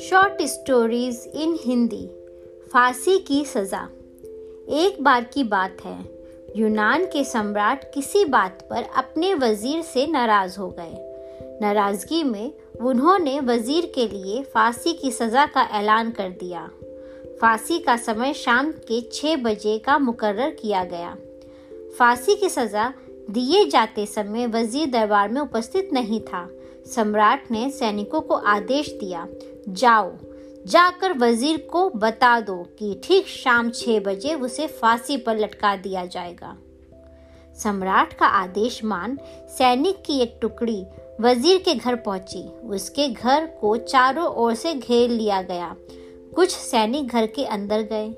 Short stories in Hindi. फांसी की सज़ा। एक बार की बात है। यूनान के सम्राट किसी बात पर अपने वज़ीर से नाराज़ हो गए। नाराज़गी में उन्होंने वज़ीर के लिए फांसी की सज़ा का ऐलान कर दिया। फांसी का समय शाम के छह बजे का मुकर्र किया गया। फांसी की सज़ा दिए जाते समय वज़ीर दरबार में उपस्थित नहीं था। सम्राट ने सैनिकों को आदेश दिया, जाओ, जाकर वज़ीर को बता दो कि ठीक शाम छह बजे उसे फांसी पर लटका दिया जाएगा। सम्राट का आदेश मान सैनिक की एक टुकड़ी वज़ीर के घर पहुँची। उसके घर को चारों ओर से घेर लिया गया। कुछ सैनिक घर के अंदर गए।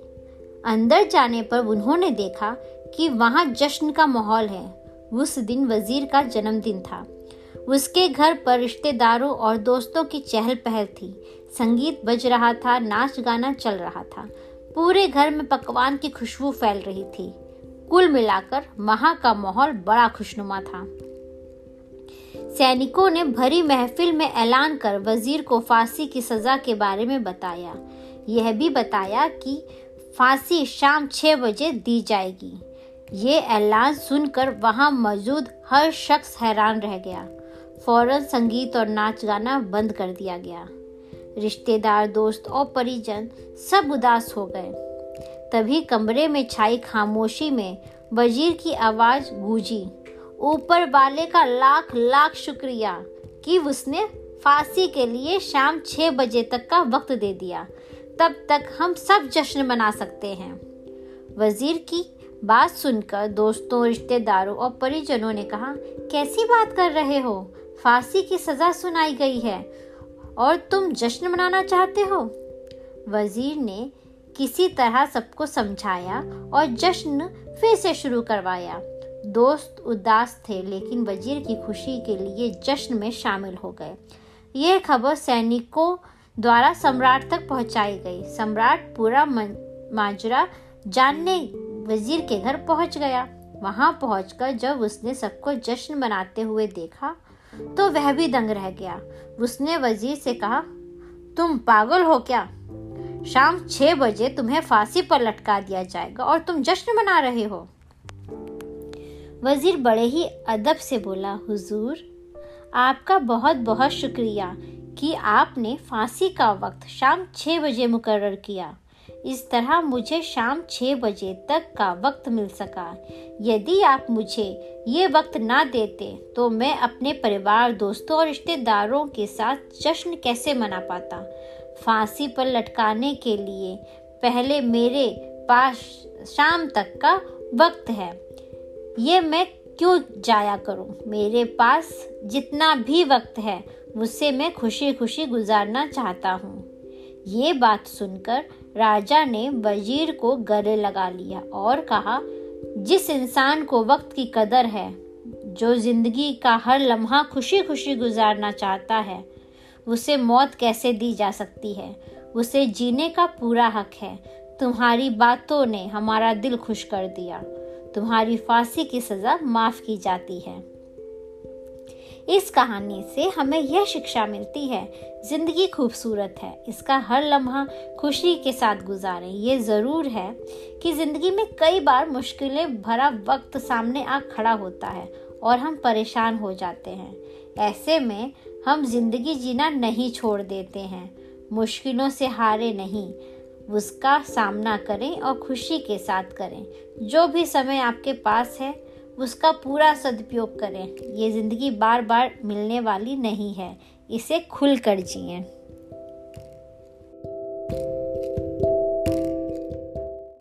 अंदर जाने पर उन्होंने देखा कि वहाँ जश्न का माहौल है। उस दिन वज़ीर का जन्मदिन था। उसके घर पर रिश्तेदारों और दोस्तों की चहल पहल थी। संगीत बज रहा था, नाच गाना चल रहा था। पूरे घर में पकवान की खुशबू फैल रही थी। कुल मिलाकर महा का माहौल बड़ा खुशनुमा था। सैनिकों ने भरी महफिल में ऐलान कर वज़ीर को फांसी की सजा के बारे में बताया। यह भी बताया कि फांसी शाम छह बजे दी जाएगी। ये ऐलान सुनकर वहाँ मौजूद हर शख्स हैरान रह गया। फ़ौरन संगीत और नाच गाना बंद कर दिया गया। रिश्तेदार, दोस्त और परिजन सब उदास हो गए। तभी कमरे में छाई खामोशी में वज़ीर की आवाज़ गूंजी, ऊपर वाले का लाख लाख शुक्रिया कि उसने फांसी के लिए शाम छह बजे तक का वक्त दे दिया। तब तक हम सब जश्न मना सकते हैं। वज़ीर की बात सुनकर दोस्तों, रिश्तेदारों और परिजनों ने कहा, कैसी बात कर रहे हो? फांसी की सजा सुनाई गई है। और तुम जश्न मनाना चाहते हो? वज़ीर ने किसी तरह सबको समझाया और जश्न फिर से शुरू करवाया। दोस्त उदास थे, लेकिन वज़ीर की खुशी के लिए जश्न में शामिल हो गए। यह खबर सैनिकों द्वारा सम्राट तक पहुंचाई गई। सम्राट पूरा माजरा जानने वज़ीर के घर पहुँच गया। वहाँ पहुंचकर जब उसने सबको जश्न मनाते हुए देखा तो वह भी दंग रह गया। उसने वज़ीर से कहा, तुम पागल हो क्या? शाम छह बजे तुम्हें फांसी पर लटका दिया जाएगा और तुम जश्न मना रहे हो। वज़ीर बड़े ही अदब से बोला, हुजूर, आपका बहुत बहुत शुक्रिया कि आपने फांसी का वक्त शाम छह बजे मुकर्र किया। इस तरह मुझे शाम छह बजे तक का वक्त मिल सका। यदि आप मुझे ये वक्त ना देते तो मैं अपने परिवार, दोस्तों और रिश्तेदारों के साथ जश्न कैसे मना पाता? फांसी पर लटकाने के लिए पहले मेरे पास शाम तक का वक्त है। ये मैं क्यों जाया करूँ? मेरे पास जितना भी वक्त है, मुझसे मैं खुशी खुशी गुजारना चाहता हूँ। ये बात सुनकर राजा ने वज़ीर को गले लगा लिया और कहा, जिस इंसान को वक्त की कदर है, जो ज़िंदगी का हर लम्हा खुशी खुशी गुजारना चाहता है, उसे मौत कैसे दी जा सकती है? उसे जीने का पूरा हक है। तुम्हारी बातों ने हमारा दिल खुश कर दिया। तुम्हारी फांसी की सजा माफ़ की जाती है। इस कहानी से हमें यह शिक्षा मिलती है। ज़िंदगी खूबसूरत है। इसका हर लम्हा खुशी के साथ गुजारें। ये ज़रूर है कि ज़िंदगी में कई बार मुश्किलें भरा वक्त सामने आ खड़ा होता है और हम परेशान हो जाते हैं। ऐसे में हम ज़िंदगी जीना नहीं छोड़ देते हैं। मुश्किलों से हारे नहीं। उसका सामना करें और खुशी के साथ करें। जो भी समय आपके पास है उसका पूरा सदुपयोग करें। ये ज़िंदगी बार बार मिलने वाली नहीं है। इसे खुल कर जिए।